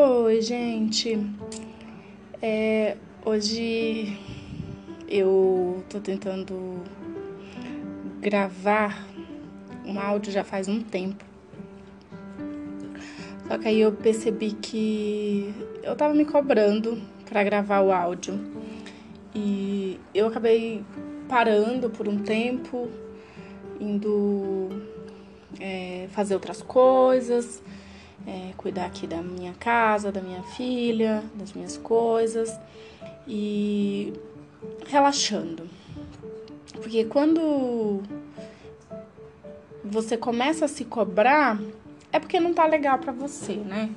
Oi, gente. É, hoje eu tô tentando gravar um áudio já faz um tempo. Só que aí eu percebi que eu tava me cobrando para gravar o áudio. E eu acabei parando por um tempo, indo é, fazer outras coisas é, cuidar aqui da minha casa, da minha filha, das minhas coisas e relaxando. Porque quando você começa a se cobrar, é porque não tá legal para você, né?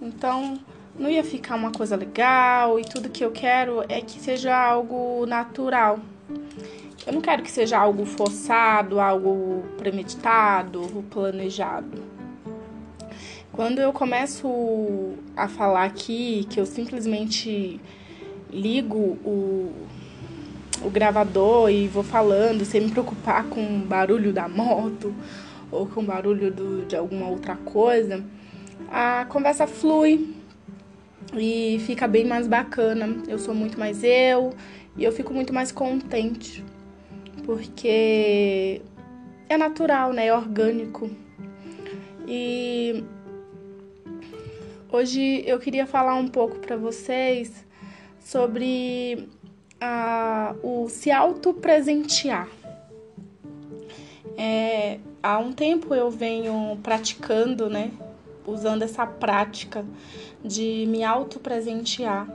Então, não ia ficar uma coisa legal e tudo que eu quero é que seja algo natural. Eu não quero que seja algo forçado, algo premeditado, planejado. Quando eu começo a falar aqui, que eu simplesmente ligo o, o gravador e vou falando sem me preocupar com o barulho da moto ou com o barulho do, de alguma outra coisa, a conversa flui e fica bem mais bacana. Eu sou muito mais eu e eu fico muito mais contente porque é natural, né? É orgânico. E Hoje eu queria falar um pouco para vocês sobre o se autopresentear. É, há um tempo eu venho praticando, né? Usando essa prática de me autopresentear.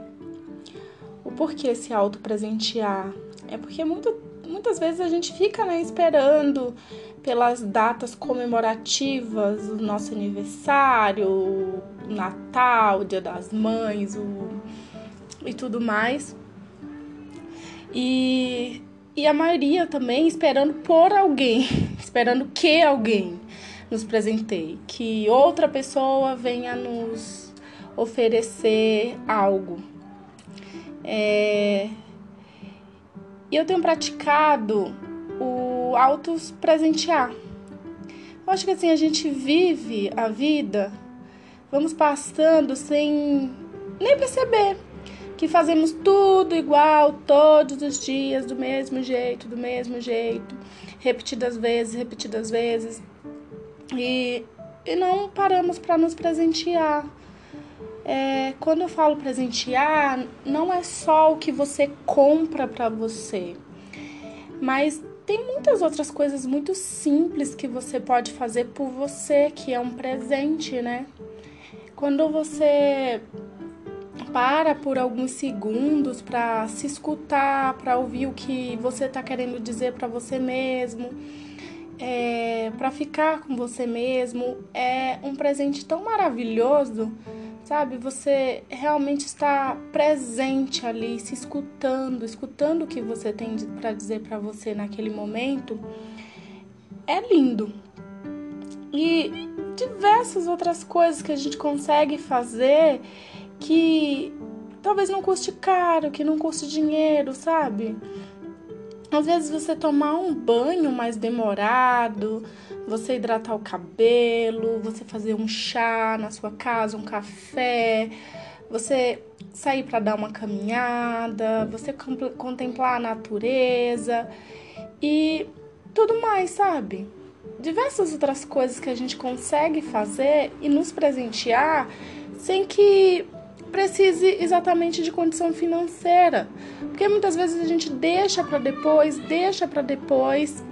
O porquê se autopresentear? É porque muito, muitas vezes a gente fica né, esperando pelas datas comemorativas, o nosso aniversário, o Natal, o Dia das Mães o, e tudo mais. E, e a maioria também esperando por alguém, esperando que alguém nos presenteie, que outra pessoa venha nos oferecer algo. É... E eu tenho praticado o autos presentear. Eu acho que assim a gente vive a vida, vamos passando sem nem perceber que fazemos tudo igual todos os dias, do mesmo jeito, do mesmo jeito, repetidas vezes, repetidas vezes. E, e não paramos para nos presentear. É, quando eu falo presentear, não é só o que você compra para você, mas tem muitas outras coisas muito simples que você pode fazer por você, que é um presente, né? Quando você para por alguns segundos para se escutar, para ouvir o que você está querendo dizer para você mesmo, é, para ficar com você mesmo, é um presente tão maravilhoso sabe? Você realmente está presente ali, se escutando, escutando o que você tem para dizer para você naquele momento. É lindo. E diversas outras coisas que a gente consegue fazer que talvez não custe caro, que não custe dinheiro, sabe? Às vezes você tomar um banho mais demorado, você hidratar o cabelo, você fazer um chá na sua casa, um café, você sair para dar uma caminhada, você contemplar a natureza e tudo mais, sabe? Diversas outras coisas que a gente consegue fazer e nos presentear sem que precise exatamente de condição financeira. Porque muitas vezes a gente deixa para depois, deixa para depois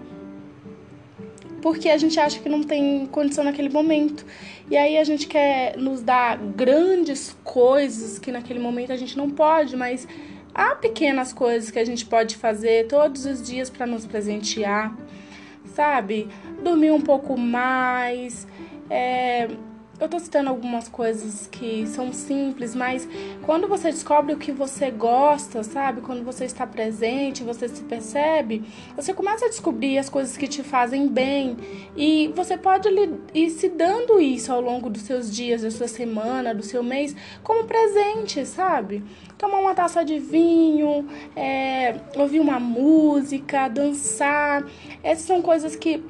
porque a gente acha que não tem condição naquele momento. E aí a gente quer nos dar grandes coisas que naquele momento a gente não pode, mas há pequenas coisas que a gente pode fazer todos os dias para nos presentear, sabe? Dormir um pouco mais, é, eu tô citando algumas coisas que são simples, mas quando você descobre o que você gosta, sabe? Quando você está presente, você se percebe, você começa a descobrir as coisas que te fazem bem e você pode ir se dando isso ao longo dos seus dias, da sua semana, do seu mês, como presente, sabe? Tomar uma taça de vinho, é, ouvir uma música, dançar. Essas são coisas que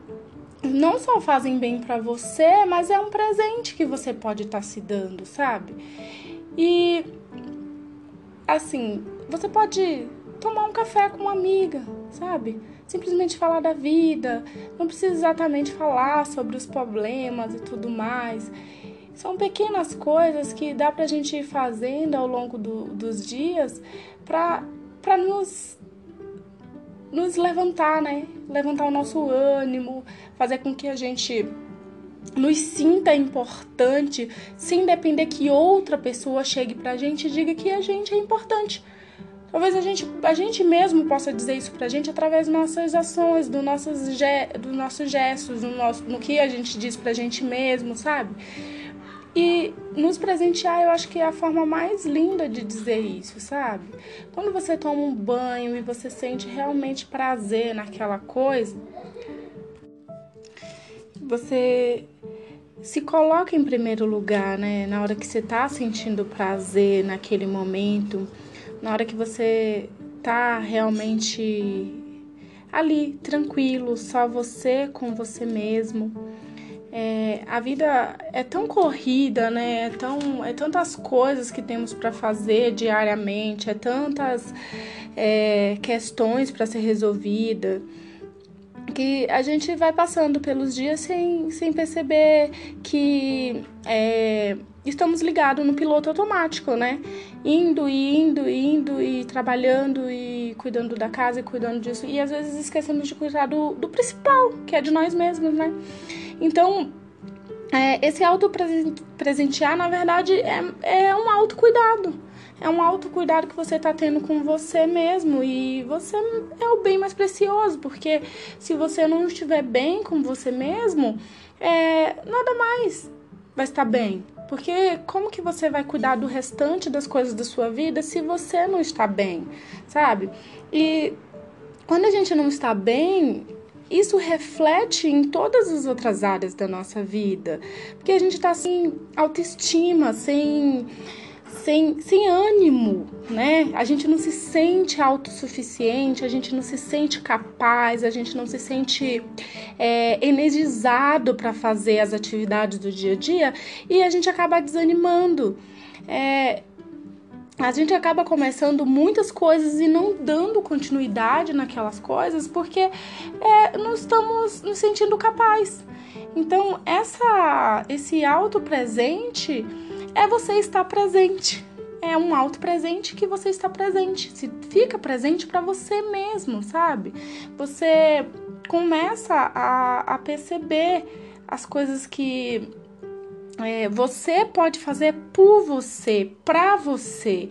não só fazem bem para você, mas é um presente que você pode estar tá se dando, sabe? E assim, você pode tomar um café com uma amiga, sabe? Simplesmente falar da vida, não precisa exatamente falar sobre os problemas e tudo mais. São pequenas coisas que dá pra gente ir fazendo ao longo do, dos dias pra, pra nos, nos levantar, né? Levantar o nosso ânimo, fazer com que a gente nos sinta importante, sem depender que outra pessoa chegue pra gente e diga que a gente é importante. Talvez a gente, a gente mesmo possa dizer isso pra gente através das nossas ações, do nossos, ge, dos nossos gestos, no, nosso, no que a gente diz pra gente mesmo, sabe? E nos presentear, eu acho que é a forma mais linda de dizer isso, sabe? Quando você toma um banho e você sente realmente prazer naquela coisa, você se coloca em primeiro lugar, né? Na hora que você tá sentindo prazer naquele momento na hora que você tá realmente ali, tranquilo, só você com você mesmo. É, a vida é tão corrida, né? É, tão, é tantas coisas que temos para fazer diariamente, é tantas é, questões para ser resolvida que a gente vai passando pelos dias sem, sem perceber que é, estamos ligados no piloto automático, né? Indo e indo, indo e trabalhando e cuidando da casa e cuidando disso. E às vezes esquecemos de cuidar do, do principal, que é de nós mesmos, né? Então, é, esse auto-presentear, na verdade, é, é um autocuidado. É um autocuidado que você está tendo com você mesmo. E você é o bem mais precioso, porque se você não estiver bem com você mesmo, é, nada mais vai estar bem. Porque como que você vai cuidar do restante das coisas da sua vida se você não está bem, sabe? E quando a gente não está bem, isso reflete em todas as outras áreas da nossa vida. Porque a gente está sem autoestima, sem sem, sem ânimo, né? A gente não se sente autossuficiente, a gente não se sente capaz, a gente não se sente é, energizado para fazer as atividades do dia a dia e a gente acaba desanimando. É, a gente acaba começando muitas coisas e não dando continuidade naquelas coisas porque é, não estamos nos sentindo capaz. Então, essa, esse auto presente é você estar presente. É um auto presente que você está presente. Se fica presente para você mesmo, sabe? Você começa a, a perceber as coisas que é, você pode fazer por você, para você.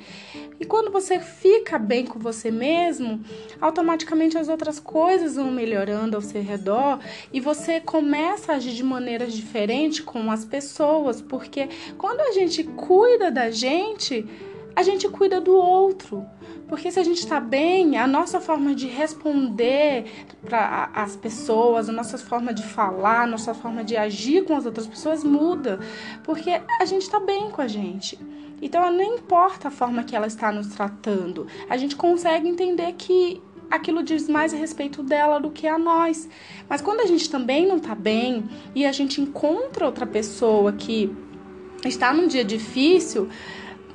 E quando você fica bem com você mesmo, automaticamente as outras coisas vão melhorando ao seu redor e você começa a agir de maneiras diferentes com as pessoas, porque quando a gente cuida da gente, a gente cuida do outro. Porque se a gente está bem, a nossa forma de responder para as pessoas, a nossa forma de falar, a nossa forma de agir com as outras pessoas muda. Porque a gente está bem com a gente. Então, não importa a forma que ela está nos tratando, a gente consegue entender que aquilo diz mais a respeito dela do que a nós. Mas quando a gente também não está bem e a gente encontra outra pessoa que está num dia difícil,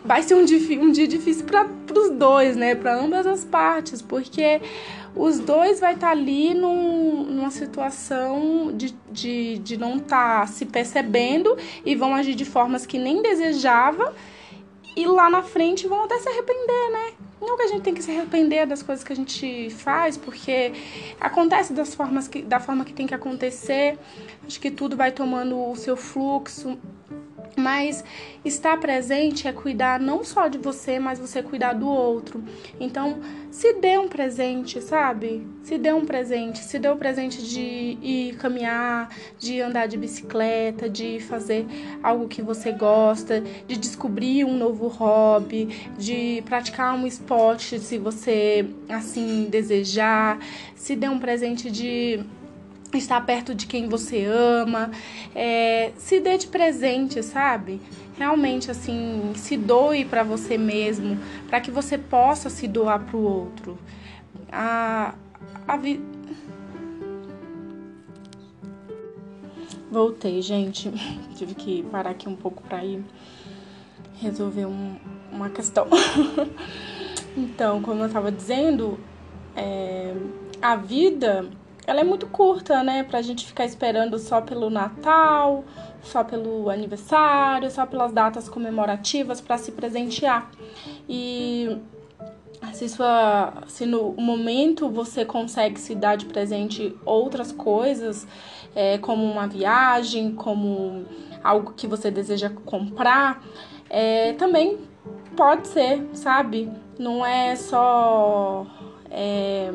vai ser um, um dia difícil para os dois, né? Para ambas as partes, porque os dois vai estar tá ali num, numa situação de, de, de não estar tá se percebendo e vão agir de formas que nem desejava e lá na frente vão até se arrepender, né? Não que a gente tem que se arrepender das coisas que a gente faz, porque acontece das formas que, da forma que tem que acontecer. Acho que tudo vai tomando o seu fluxo. Mas estar presente é cuidar não só de você, mas você cuidar do outro. Então, se dê um presente, sabe? Se dê um presente, se dê o presente de ir caminhar, de andar de bicicleta, de fazer algo que você gosta, de descobrir um novo hobby, de praticar um esporte se você assim desejar. Se dê um presente de estar perto de quem você ama, é, se dê de presente, sabe? Realmente, assim, se doe para você mesmo, para que você possa se doar para o outro. A, a vi... Voltei, gente. Tive que parar aqui um pouco para ir resolver um, uma questão. então, como eu estava dizendo, é, a vida ela é muito curta, né? Pra gente ficar esperando só pelo Natal, só pelo aniversário, só pelas datas comemorativas para se presentear. E se, sua, se no momento você consegue se dar de presente outras coisas, é, como uma viagem, como algo que você deseja comprar, é, também pode ser, sabe? Não é só é,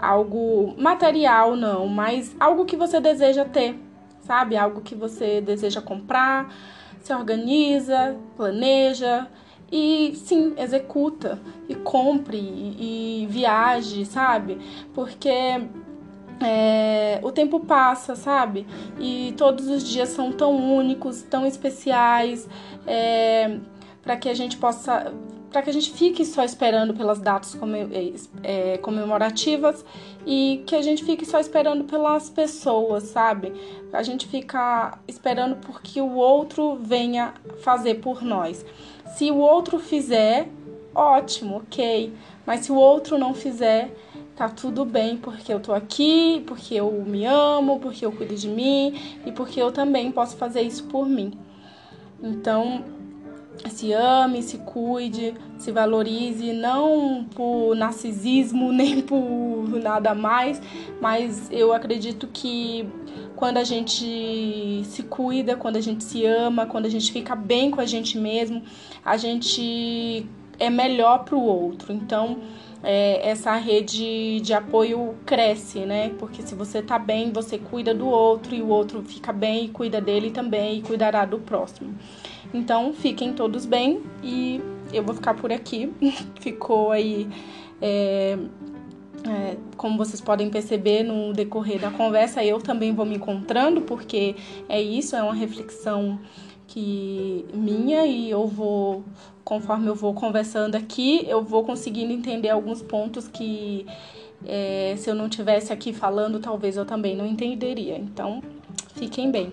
algo material, não, mas algo que você deseja ter, sabe? Algo que você deseja comprar, se organiza, planeja e sim, executa e compre e, e viaje, sabe? Porque é, o tempo passa, sabe? E todos os dias são tão únicos, tão especiais, é, para que a gente possa. Para que a gente fique só esperando pelas datas é, comemorativas e que a gente fique só esperando pelas pessoas, sabe? A gente fica esperando porque o outro venha fazer por nós. Se o outro fizer, ótimo, ok. Mas se o outro não fizer, tá tudo bem, porque eu tô aqui, porque eu me amo, porque eu cuido de mim e porque eu também posso fazer isso por mim. Então, se ame, se cuide, se valorize, não por narcisismo nem por nada mais, mas eu acredito que quando a gente se cuida, quando a gente se ama, quando a gente fica bem com a gente mesmo, a gente é melhor para o outro. Então, é, essa rede de apoio cresce, né? Porque se você tá bem, você cuida do outro e o outro fica bem e cuida dele também e cuidará do próximo. Então, fiquem todos bem e eu vou ficar por aqui. Ficou aí. É, é, como vocês podem perceber no decorrer da conversa, eu também vou me encontrando, porque é isso, é uma reflexão que minha e eu vou conforme eu vou conversando aqui, eu vou conseguindo entender alguns pontos que é, se eu não tivesse aqui falando, talvez eu também não entenderia. Então, fiquem bem.